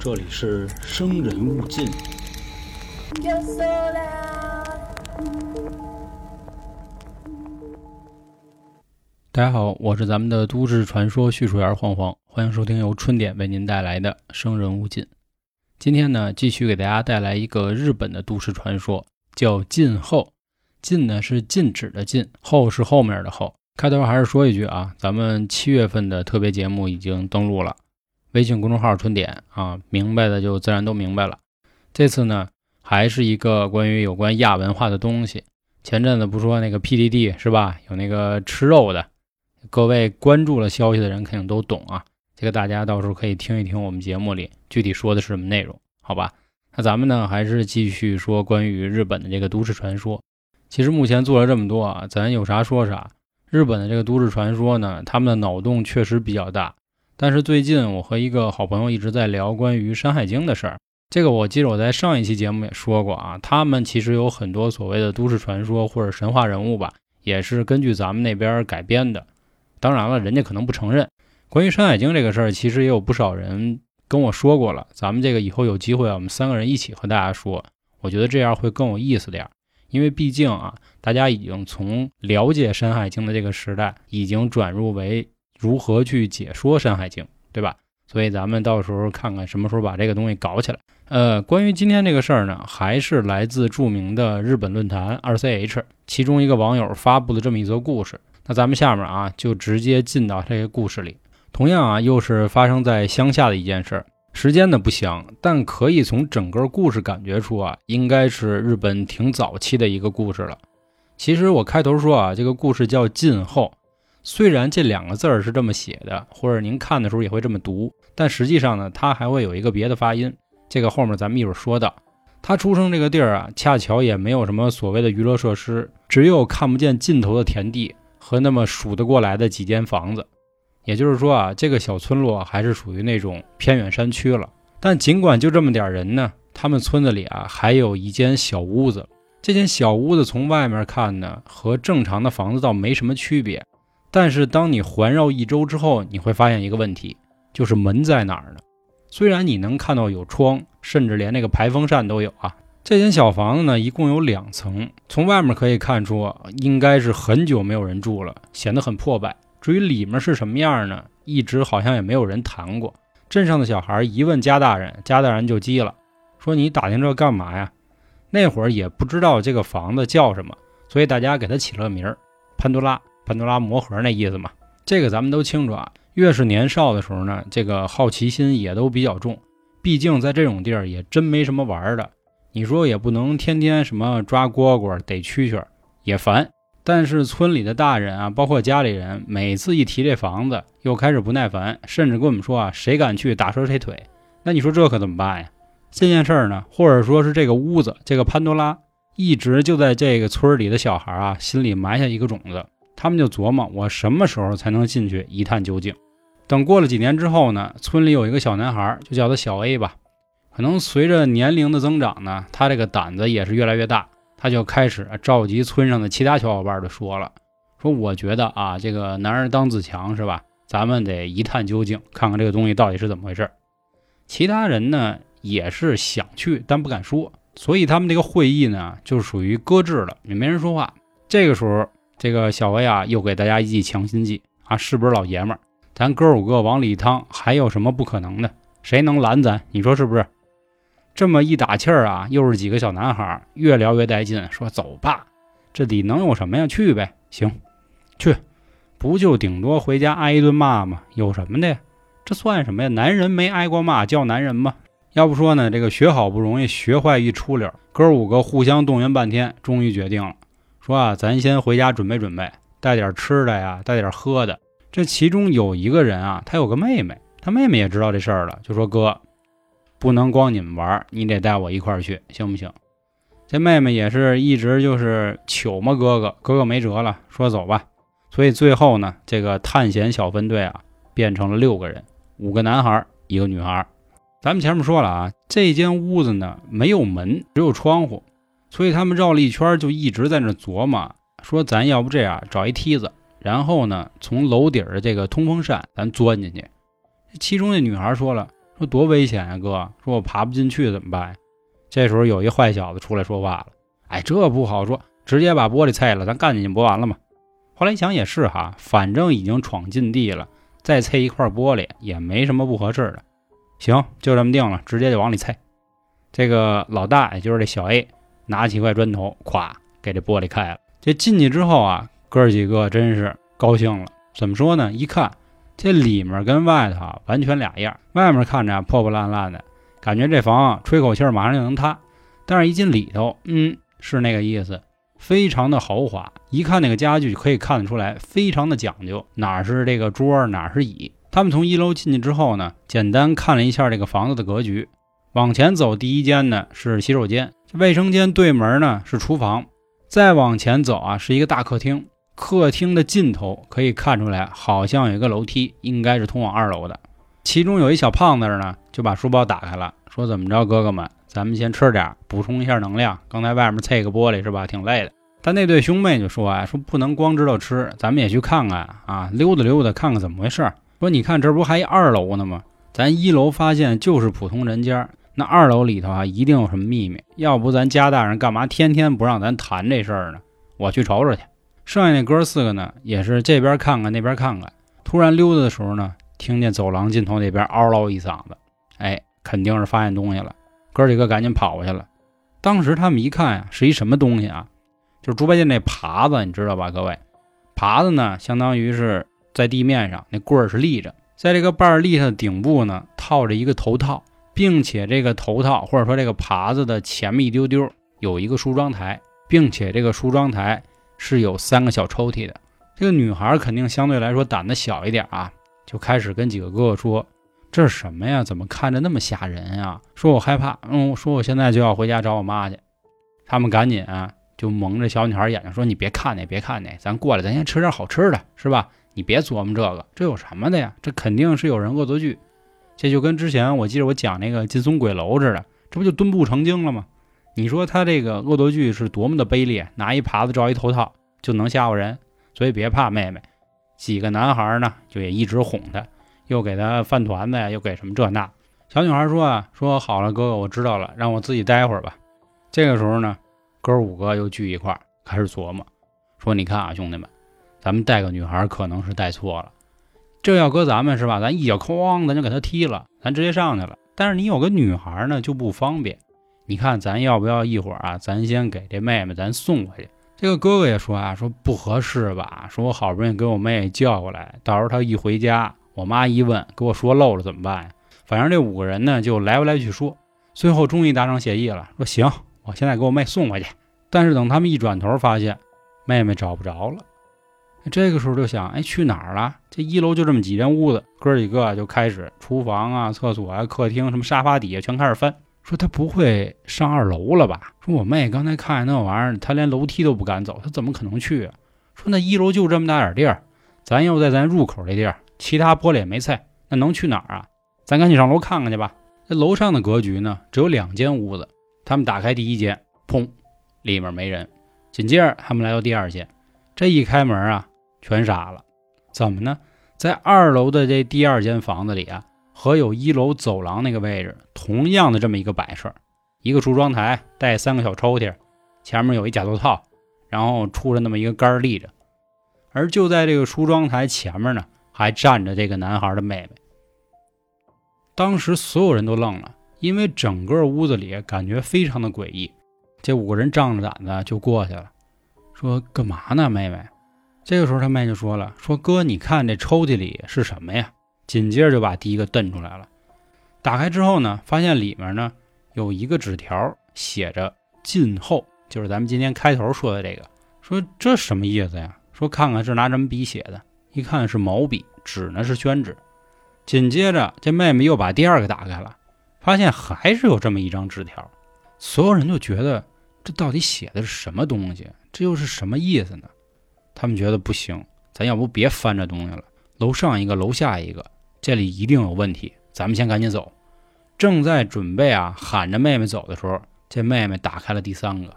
这里是生人勿近。大家好，我是咱们的都市传说叙述员黄黄，欢迎收听由春点为您带来的《生人勿近》。今天呢，继续给大家带来一个日本的都市传说，叫禁后。禁呢是禁止的禁，后是后面的后。开头还是说一句啊，咱们七月份的特别节目已经登录了。微信公众号“春点”啊，明白的就自然都明白了。这次呢，还是一个关于有关亚文化的东西。前阵子不说那个 PDD 是吧？有那个吃肉的，各位关注了消息的人肯定都懂啊。这个大家到时候可以听一听我们节目里具体说的是什么内容，好吧？那咱们呢，还是继续说关于日本的这个都市传说。其实目前做了这么多啊，咱有啥说啥。日本的这个都市传说呢，他们的脑洞确实比较大。但是最近我和一个好朋友一直在聊关于《山海经》的事儿，这个我记得我在上一期节目也说过啊，他们其实有很多所谓的都市传说或者神话人物吧，也是根据咱们那边改编的。当然了，人家可能不承认。关于《山海经》这个事儿，其实也有不少人跟我说过了。咱们这个以后有机会啊，我们三个人一起和大家说，我觉得这样会更有意思点儿。因为毕竟啊，大家已经从了解《山海经》的这个时代，已经转入为。如何去解说《山海经》，对吧？所以咱们到时候看看什么时候把这个东西搞起来。呃，关于今天这个事儿呢，还是来自著名的日本论坛二 ch，其中一个网友发布的这么一则故事。那咱们下面啊，就直接进到这个故事里。同样啊，又是发生在乡下的一件事儿，时间呢不详，但可以从整个故事感觉出啊，应该是日本挺早期的一个故事了。其实我开头说啊，这个故事叫晋后。虽然这两个字儿是这么写的，或者您看的时候也会这么读，但实际上呢，它还会有一个别的发音。这个后面咱们一会儿说到。他出生这个地儿啊，恰巧也没有什么所谓的娱乐设施，只有看不见尽头的田地和那么数得过来的几间房子。也就是说啊，这个小村落还是属于那种偏远山区了。但尽管就这么点人呢，他们村子里啊还有一间小屋子。这间小屋子从外面看呢，和正常的房子倒没什么区别。但是当你环绕一周之后，你会发现一个问题，就是门在哪儿呢？虽然你能看到有窗，甚至连那个排风扇都有啊。这间小房子呢，一共有两层，从外面可以看出，应该是很久没有人住了，显得很破败。至于里面是什么样呢？一直好像也没有人谈过。镇上的小孩一问家大人，家大人就急了，说你打听这干嘛呀？那会儿也不知道这个房子叫什么，所以大家给他起了个名儿——潘多拉。潘多拉魔盒那意思嘛，这个咱们都清楚啊。越是年少的时候呢，这个好奇心也都比较重。毕竟在这种地儿也真没什么玩的，你说也不能天天什么抓蝈蝈、逮蛐蛐，也烦。但是村里的大人啊，包括家里人，每次一提这房子，又开始不耐烦，甚至跟我们说啊，谁敢去打折谁腿。那你说这可怎么办呀？这件事儿呢，或者说是这个屋子，这个潘多拉，一直就在这个村里的小孩啊心里埋下一个种子。他们就琢磨，我什么时候才能进去一探究竟？等过了几年之后呢，村里有一个小男孩，就叫他小 A 吧。可能随着年龄的增长呢，他这个胆子也是越来越大。他就开始召集村上的其他小伙伴，就说了：“说我觉得啊，这个男人当自强是吧？咱们得一探究竟，看看这个东西到底是怎么回事。”其他人呢也是想去，但不敢说，所以他们这个会议呢就属于搁置了，也没人说话。这个时候。这个小薇啊，又给大家一剂强心剂啊，是不是老爷们儿？咱哥五个往里一趟，还有什么不可能的？谁能拦咱？你说是不是？这么一打气儿啊，又是几个小男孩，越聊越带劲，说走吧，这里能有什么呀？去呗，行，去，不就顶多回家挨一顿骂吗？有什么的？这算什么呀？男人没挨过骂叫男人吗？要不说呢，这个学好不容易，学坏一出溜，哥五个互相动员半天，终于决定了。说啊，咱先回家准备准备，带点吃的呀，带点喝的。这其中有一个人啊，他有个妹妹，他妹妹也知道这事儿了，就说哥，不能光你们玩，你得带我一块儿去，行不行？这妹妹也是一直就是求嘛哥哥，哥哥没辙了，说走吧。所以最后呢，这个探险小分队啊，变成了六个人，五个男孩，一个女孩。咱们前面说了啊，这间屋子呢没有门，只有窗户。所以他们绕了一圈，就一直在那琢磨，说咱要不这样，找一梯子，然后呢，从楼顶的这个通风扇，咱钻进去。其中那女孩说了，说多危险啊，哥！说我爬不进去怎么办？这时候有一坏小子出来说话了：“哎，这不好说，直接把玻璃拆了，咱干进去不完了吗？”后来一想也是哈，反正已经闯禁地了，再拆一块玻璃也没什么不合适的。行，就这么定了，直接就往里拆。这个老大也就是这小 A，拿起块砖头，咵给这玻璃开了。这进去之后啊，哥几个真是高兴了。怎么说呢？一看。这里面跟外头完全俩样，外面看着破破烂烂的，感觉这房吹口气马上就能塌。但是，一进里头，嗯，是那个意思，非常的豪华。一看那个家具，可以看得出来，非常的讲究。哪是这个桌，哪是椅。他们从一楼进去之后呢，简单看了一下这个房子的格局。往前走，第一间呢是洗手间，卫生间对门呢是厨房。再往前走啊，是一个大客厅。客厅的尽头可以看出来，好。像有一个楼梯，应该是通往二楼的。其中有一小胖子呢，就把书包打开了，说：“怎么着，哥哥们，咱们先吃点，补充一下能量。刚才外面碎个玻璃是吧，挺累的。”但那对兄妹就说：“啊，说不能光知道吃，咱们也去看看啊，溜达溜达，看看怎么回事。说你看，这不还一二楼呢吗？咱一楼发现就是普通人家，那二楼里头啊，一定有什么秘密。要不咱家大人干嘛天天不让咱谈这事儿呢？我去瞅瞅去。”剩下那哥四个呢，也是这边看看那边看看。突然溜达的时候呢，听见走廊尽头那边嗷唠一嗓子，哎，肯定是发现东西了。哥几个赶紧跑过去了。当时他们一看呀，是一什么东西啊？就是猪八戒那耙子，你知道吧，各位？耙子呢，相当于是在地面上，那棍儿是立着，在这个把儿立上的顶部呢，套着一个头套，并且这个头套或者说这个耙子的前面一丢丢有一个梳妆台，并且这个梳妆台。是有三个小抽屉的。这个女孩肯定相对来说胆子小一点啊，就开始跟几个哥哥说：“这是什么呀？怎么看着那么吓人呀？”说我害怕，嗯，说我现在就要回家找我妈去。他们赶紧啊，就蒙着小女孩眼睛说：“你别看那，别看那，咱过来，咱先吃点好吃的，是吧？你别琢磨这个，这有什么的呀？这肯定是有人恶作剧。这就跟之前我记得我讲那个劲松鬼楼似的，这不就蹲步成精了吗？”你说他这个恶作剧是多么的卑劣，拿一耙子罩一头套就能吓唬人，所以别怕妹妹。几个男孩呢，就也一直哄他，又给他饭团子呀，又给什么这那。小女孩说啊，说好了，哥哥，我知道了，让我自己待会儿吧。这个时候呢，哥五个又聚一块儿，开始琢磨，说你看啊，兄弟们，咱们带个女孩可能是带错了，这要搁咱们是吧？咱一脚哐，咱就给他踢了，咱直接上去了。但是你有个女孩呢，就不方便。你看，咱要不要一会儿啊？咱先给这妹妹咱送回去。这个哥哥也说啊，说不合适吧？说我好不容易给我妹叫过来，到时候她一回家，我妈一问，给我说漏了怎么办呀？反正这五个人呢，就来回来去说，最后终于达成协议了，说行，我现在给我妹送回去。但是等他们一转头，发现妹妹找不着了。这个时候就想，哎，去哪儿了？这一楼就这么几间屋子，哥几个就开始厨房啊、厕所啊、客厅什么沙发底下全开始翻。说他不会上二楼了吧？说我妹刚才看见那玩意儿，她连楼梯都不敢走，她怎么可能去啊？说那一楼就这么大点地儿，咱又在咱入口这地儿，其他玻璃也没拆，那能去哪儿啊？咱赶紧上楼看看去吧。这楼上的格局呢，只有两间屋子。他们打开第一间，砰，里面没人。紧接着他们来到第二间，这一开门啊，全傻了。怎么呢？在二楼的这第二间房子里啊。和有一楼走廊那个位置同样的这么一个摆设，一个梳妆台带三个小抽屉，前面有一假头套，然后出着那么一个杆立着。而就在这个梳妆台前面呢，还站着这个男孩的妹妹。当时所有人都愣了，因为整个屋子里感觉非常的诡异。这五个人仗着胆子就过去了，说干嘛呢，妹妹？这个时候他妹就说了，说哥，你看这抽屉里是什么呀？紧接着就把第一个瞪出来了，打开之后呢，发现里面呢有一个纸条，写着“晋后”，就是咱们今天开头说的这个。说这什么意思呀？说看看是拿什么笔写的，一看是毛笔，纸呢是宣纸。紧接着这妹妹又把第二个打开了，发现还是有这么一张纸条。所有人就觉得这到底写的是什么东西？这又是什么意思呢？他们觉得不行，咱要不别翻这东西了，楼上一个，楼下一个。这里一定有问题，咱们先赶紧走。正在准备啊喊着妹妹走的时候，这妹妹打开了第三个。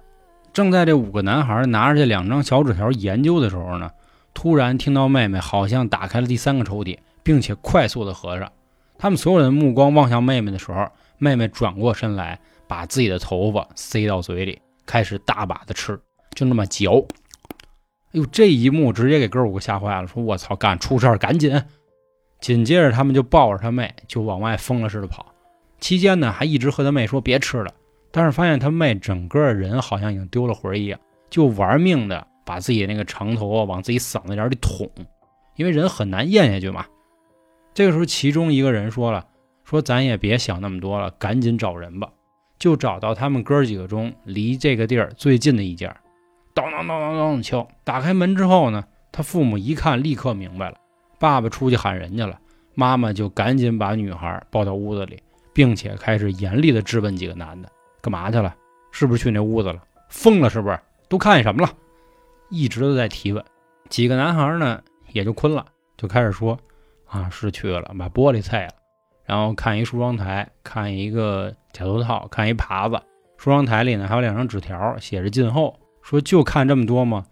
正在这五个男孩拿着这两张小纸条研究的时候呢，突然听到妹妹好像打开了第三个抽屉，并且快速的合上。他们所有人的目光望向妹妹的时候，妹妹转过身来，把自己的头发塞到嘴里，开始大把的吃，就那么嚼。哎呦，这一幕直接给哥五个吓坏了，说：“我操，干出事儿，赶紧！”紧接着他们就抱着他妹就往外疯了似的跑，期间呢还一直和他妹说别吃了，但是发现他妹整个人好像已经丢了魂一样，就玩命的把自己那个长头往自己嗓子眼里捅，因为人很难咽下去嘛。这个时候，其中一个人说了：“说咱也别想那么多了，赶紧找人吧。”就找到他们哥几个中离这个地儿最近的一家，当当当当当敲。打开门之后呢，他父母一看，立刻明白了。爸爸出去喊人家了，妈妈就赶紧把女孩抱到屋子里，并且开始严厉的质问几个男的：“干嘛去了？是不是去那屋子了？疯了是不是？都看见什么了？”一直都在提问。几个男孩呢，也就困了，就开始说。啊，是去了，把玻璃碎了，然后看一梳妆台，看一个假头套，看一耙子。梳妆台里呢还有两张纸条，写着“静候”。说就看这么多吗？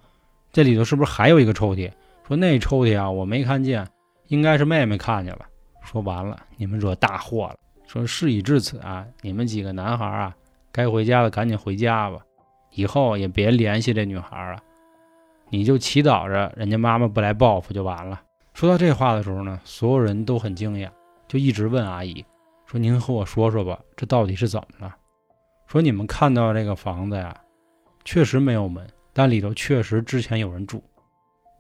这里头是不是还有一个抽屉？说那抽屉啊，我没看见，应该是妹妹看见了。说完了，你们惹大祸了。说事已至此啊，你们几个男孩啊，该回家的赶紧回家吧，以后也别联系这女孩了。你就祈祷着人家妈妈不来报复就完了。说到这话的时候呢，所有人都很惊讶，就一直问阿姨说：“您和我说说吧，这到底是怎么了？”说你们看到这个房子呀，确实没有门，但里头确实之前有人住。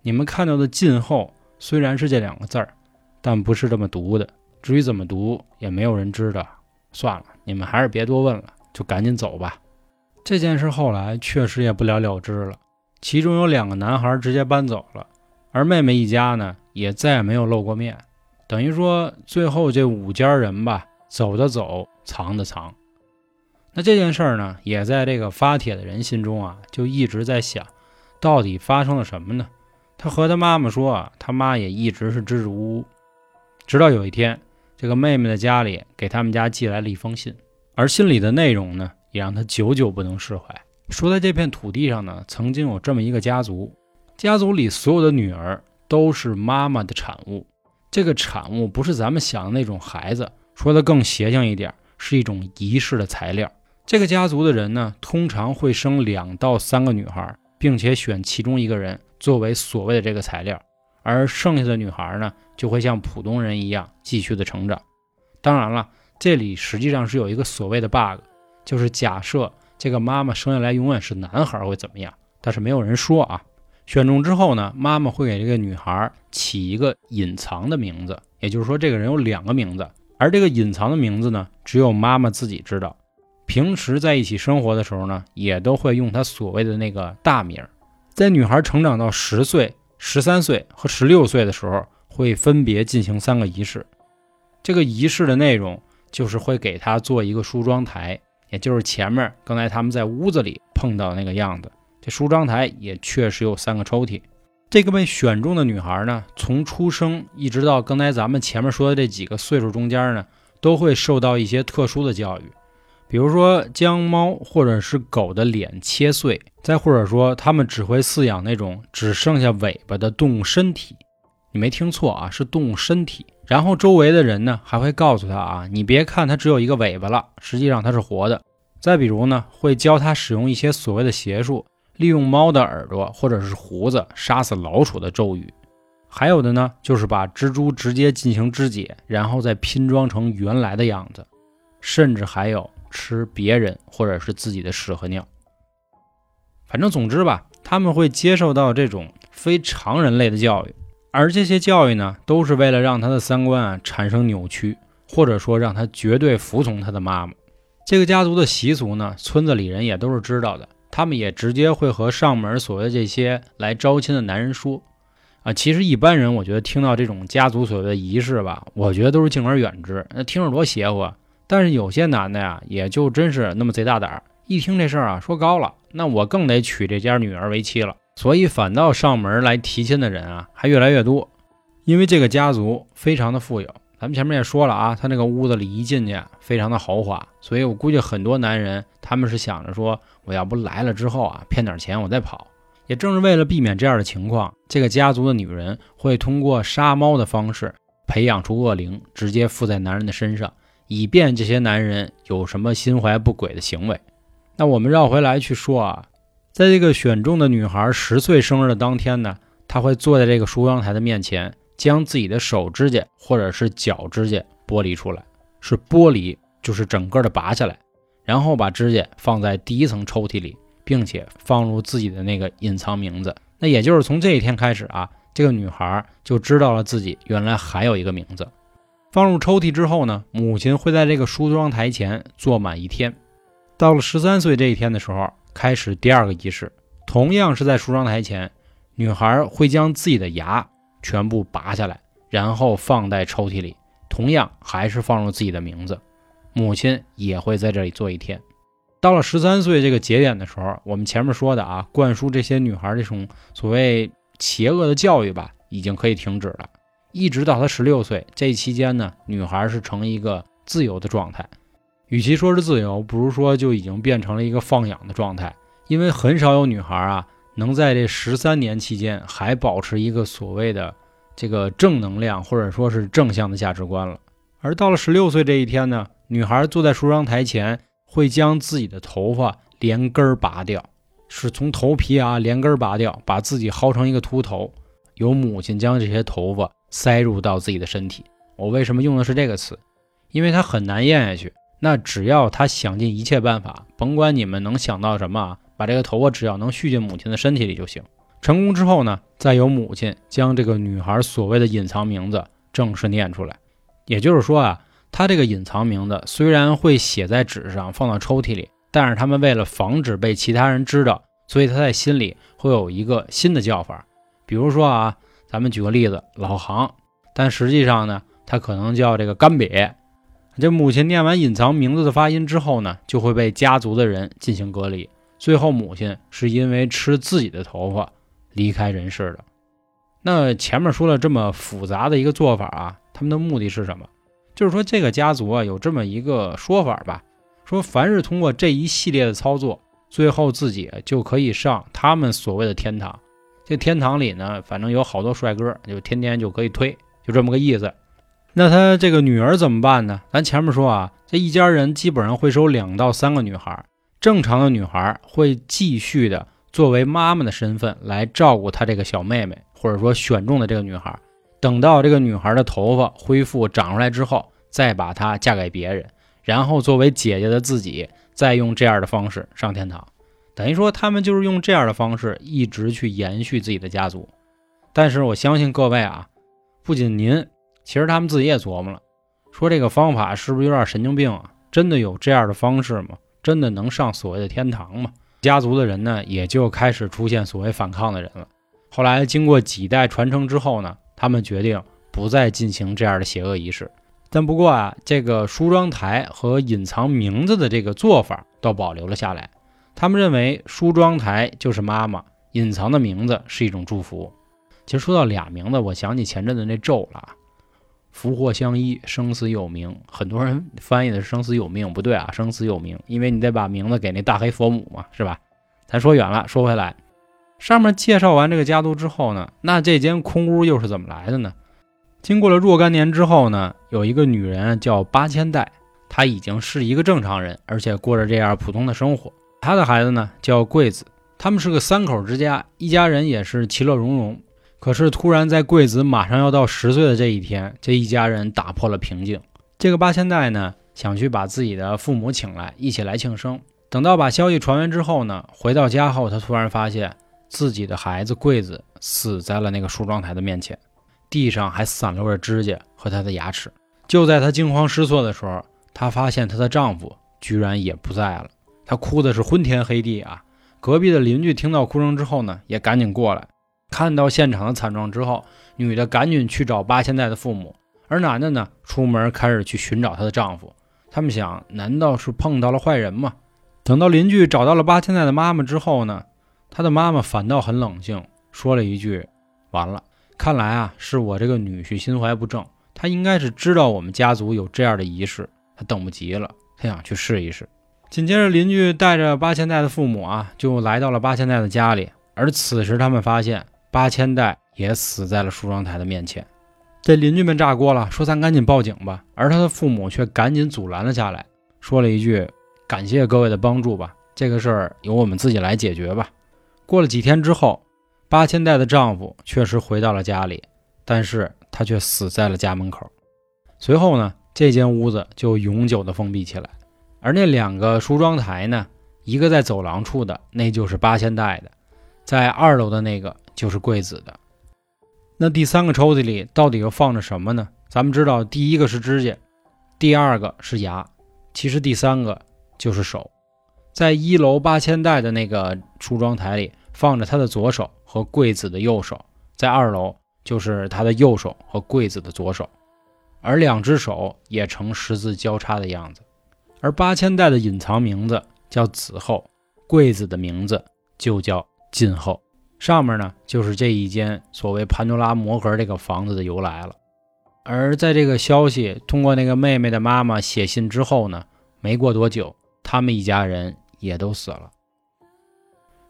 你们看到的“晋后”虽然是这两个字儿，但不是这么读的。至于怎么读，也没有人知道。算了，你们还是别多问了，就赶紧走吧。这件事后来确实也不了了之了，其中有两个男孩直接搬走了。而妹妹一家呢，也再也没有露过面，等于说最后这五家人吧，走的走，藏的藏。那这件事儿呢，也在这个发帖的人心中啊，就一直在想，到底发生了什么呢？他和他妈妈说啊，他妈也一直是支支吾吾，直到有一天，这个妹妹的家里给他们家寄来了一封信，而信里的内容呢，也让他久久不能释怀。说在这片土地上呢，曾经有这么一个家族。家族里所有的女儿都是妈妈的产物，这个产物不是咱们想的那种孩子，说的更邪性一点，是一种仪式的材料。这个家族的人呢，通常会生两到三个女孩，并且选其中一个人作为所谓的这个材料，而剩下的女孩呢，就会像普通人一样继续的成长。当然了，这里实际上是有一个所谓的 bug，就是假设这个妈妈生下来永远是男孩会怎么样，但是没有人说啊。选中之后呢，妈妈会给这个女孩起一个隐藏的名字，也就是说，这个人有两个名字，而这个隐藏的名字呢，只有妈妈自己知道。平时在一起生活的时候呢，也都会用她所谓的那个大名。在女孩成长到十岁、十三岁和十六岁的时候，会分别进行三个仪式。这个仪式的内容就是会给她做一个梳妆台，也就是前面刚才他们在屋子里碰到那个样子。这梳妆台也确实有三个抽屉。这个被选中的女孩呢，从出生一直到刚才咱们前面说的这几个岁数中间呢，都会受到一些特殊的教育，比如说将猫或者是狗的脸切碎，再或者说他们只会饲养那种只剩下尾巴的动物身体。你没听错啊，是动物身体。然后周围的人呢，还会告诉他啊，你别看它只有一个尾巴了，实际上它是活的。再比如呢，会教他使用一些所谓的邪术。利用猫的耳朵或者是胡子杀死老鼠的咒语，还有的呢，就是把蜘蛛直接进行肢解，然后再拼装成原来的样子，甚至还有吃别人或者是自己的屎和尿。反正总之吧，他们会接受到这种非常人类的教育，而这些教育呢，都是为了让他的三观啊产生扭曲，或者说让他绝对服从他的妈妈。这个家族的习俗呢，村子里人也都是知道的。他们也直接会和上门所谓的这些来招亲的男人说，啊，其实一般人我觉得听到这种家族所谓的仪式吧，我觉得都是敬而远之，那听着多邪乎。啊。但是有些男的呀，也就真是那么贼大胆儿，一听这事儿啊，说高了，那我更得娶这家女儿为妻了。所以反倒上门来提亲的人啊，还越来越多，因为这个家族非常的富有。咱们前面也说了啊，他那个屋子里一进去非常的豪华，所以我估计很多男人他们是想着说，我要不来了之后啊，骗点钱我再跑。也正是为了避免这样的情况，这个家族的女人会通过杀猫的方式，培养出恶灵，直接附在男人的身上，以便这些男人有什么心怀不轨的行为。那我们绕回来去说啊，在这个选中的女孩十岁生日的当天呢，她会坐在这个梳妆台的面前，将自己的手指甲或者是脚指甲剥离出来，是剥离，就是整个的拔下来，然后把指甲放在第一层抽屉里，并且放入自己的那个隐藏名字。那也就是从这一天开始啊，这个女孩就知道了自己原来还有一个名字。放入抽屉之后呢，母亲会在这个梳妆台前坐满一天。到了十三岁这一天的时候，开始第二个仪式，同样是在梳妆台前，女孩会将自己的牙全部拔下来，然后放在抽屉里，同样还是放入自己的名字。母亲也会在这里坐一天。到了十三岁这个节点的时候，我们前面说的啊，灌输这些女孩这种所谓邪恶的教育吧，已经可以停止了。一直到她十六岁这期间呢，女孩是成一个自由的状态。与其说是自由，不如说就已经变成了一个放养的状态。因为很少有女孩啊，能在这十三年期间还保持一个所谓的这个正能量或者说是正向的价值观了。而到了十六岁这一天呢，女孩坐在梳妆台前。会将自己的头发连根儿拔掉，是从头皮啊连根儿拔掉，把自己薅成一个秃头，由母亲将这些头发塞入到自己的身体。我为什么用的是这个词？因为它很难咽下去。那只要他想尽一切办法，甭管你们能想到什么啊，把这个头发只要能续进母亲的身体里就行。成功之后呢，再由母亲将这个女孩所谓的隐藏名字正式念出来。也就是说啊。他这个隐藏名字虽然会写在纸上，放到抽屉里，但是他们为了防止被其他人知道，所以他在心里会有一个新的叫法。比如说啊，咱们举个例子，老杭，但实际上呢，他可能叫这个干瘪。这母亲念完隐藏名字的发音之后呢，就会被家族的人进行隔离。最后，母亲是因为吃自己的头发离开人世的。那前面说了这么复杂的一个做法啊，他们的目的是什么？就是说，这个家族啊，有这么一个说法吧，说凡是通过这一系列的操作，最后自己就可以上他们所谓的天堂。这天堂里呢，反正有好多帅哥，就天天就可以推，就这么个意思。那他这个女儿怎么办呢？咱前面说啊，这一家人基本上会收两到三个女孩，正常的女孩会继续的作为妈妈的身份来照顾她这个小妹妹，或者说选中的这个女孩。等到这个女孩的头发恢复长出来之后，再把她嫁给别人，然后作为姐姐的自己，再用这样的方式上天堂。等于说，他们就是用这样的方式一直去延续自己的家族。但是我相信各位啊，不仅您，其实他们自己也琢磨了，说这个方法是不是有点神经病啊？真的有这样的方式吗？真的能上所谓的天堂吗？家族的人呢，也就开始出现所谓反抗的人了。后来经过几代传承之后呢？他们决定不再进行这样的邪恶仪式，但不过啊，这个梳妆台和隐藏名字的这个做法都保留了下来。他们认为梳妆台就是妈妈，隐藏的名字是一种祝福。其实说到俩名字，我想起前阵子那咒了，福祸相依，生死有命。很多人翻译的是生死有命，不对啊，生死有命，因为你得把名字给那大黑佛母嘛，是吧？咱说远了，说回来。上面介绍完这个家族之后呢，那这间空屋又是怎么来的呢？经过了若干年之后呢，有一个女人叫八千代，她已经是一个正常人，而且过着这样普通的生活。她的孩子呢叫贵子，他们是个三口之家，一家人也是其乐融融。可是突然在贵子马上要到十岁的这一天，这一家人打破了平静。这个八千代呢想去把自己的父母请来，一起来庆生。等到把消息传完之后呢，回到家后，他突然发现。自己的孩子桂子死在了那个梳妆台的面前，地上还散落着指甲和她的牙齿。就在她惊慌失措的时候，她发现她的丈夫居然也不在了。她哭的是昏天黑地啊！隔壁的邻居听到哭声之后呢，也赶紧过来，看到现场的惨状之后，女的赶紧去找八千代的父母，而男的呢，出门开始去寻找她的丈夫。他们想，难道是碰到了坏人吗？等到邻居找到了八千代的妈妈之后呢？他的妈妈反倒很冷静，说了一句：“完了，看来啊，是我这个女婿心怀不正。他应该是知道我们家族有这样的仪式，他等不及了，他想去试一试。”紧接着，邻居带着八千代的父母啊，就来到了八千代的家里。而此时，他们发现八千代也死在了梳妆台的面前。这邻居们炸锅了，说咱赶紧报警吧。而他的父母却赶紧阻拦了下来，说了一句：“感谢各位的帮助吧，这个事儿由我们自己来解决吧。”过了几天之后，八千代的丈夫确实回到了家里，但是他却死在了家门口。随后呢，这间屋子就永久的封闭起来。而那两个梳妆台呢，一个在走廊处的，那就是八千代的；在二楼的那个就是贵子的。那第三个抽屉里到底又放着什么呢？咱们知道，第一个是指甲，第二个是牙，其实第三个就是手。在一楼八千代的那个梳妆台里放着他的左手和贵子的右手，在二楼就是他的右手和贵子的左手，而两只手也呈十字交叉的样子。而八千代的隐藏名字叫子后，贵子的名字就叫晋后。上面呢就是这一间所谓潘多拉魔盒这个房子的由来了。而在这个消息通过那个妹妹的妈妈写信之后呢，没过多久，他们一家人也都死了。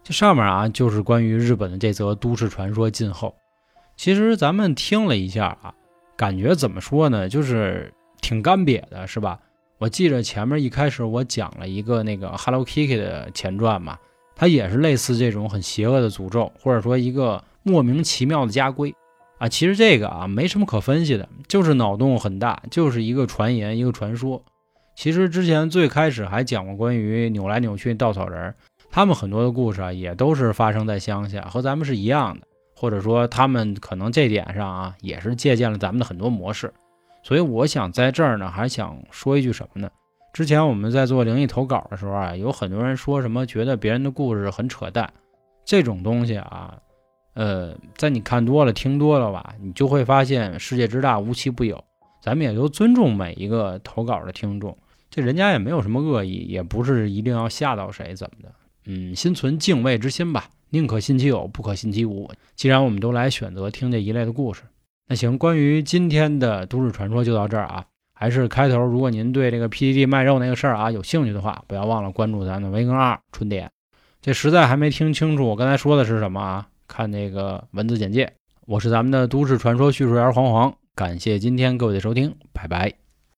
这上面啊就是关于日本的这则都市传说晋后。其实咱们听了一下啊，感觉怎么说呢，就是挺干瘪的，是吧？我记着前面一开始我讲了一个那个 Hello Kitty 的前传嘛，它也是类似这种很邪恶的诅咒，或者说一个莫名其妙的家规啊。其实这个啊没什么可分析的，就是脑洞很大，就是一个传言，一个传说。其实之前最开始还讲过关于扭来扭去稻草人，他们很多的故事啊也都是发生在乡下，和咱们是一样的，或者说他们可能这点上啊也是借鉴了咱们的很多模式。所以我想在这儿呢，还想说一句什么呢？之前我们在做灵异投稿的时候啊，有很多人说什么觉得别人的故事很扯淡，这种东西啊，呃，在你看多了、听多了吧，你就会发现世界之大无奇不有。咱们也都尊重每一个投稿的听众，这人家也没有什么恶意，也不是一定要吓到谁怎么的。嗯，心存敬畏之心吧，宁可信其有，不可信其无。既然我们都来选择听这一类的故事。那行，关于今天的都市传说就到这儿啊。还是开头，如果您对这个 PDD 卖肉那个事儿啊有兴趣的话，不要忘了关注咱的 V 更二春点。这实在还没听清楚我刚才说的是什么啊？看那个文字简介。我是咱们的都市传说叙述员黄黄，感谢今天各位的收听，拜拜。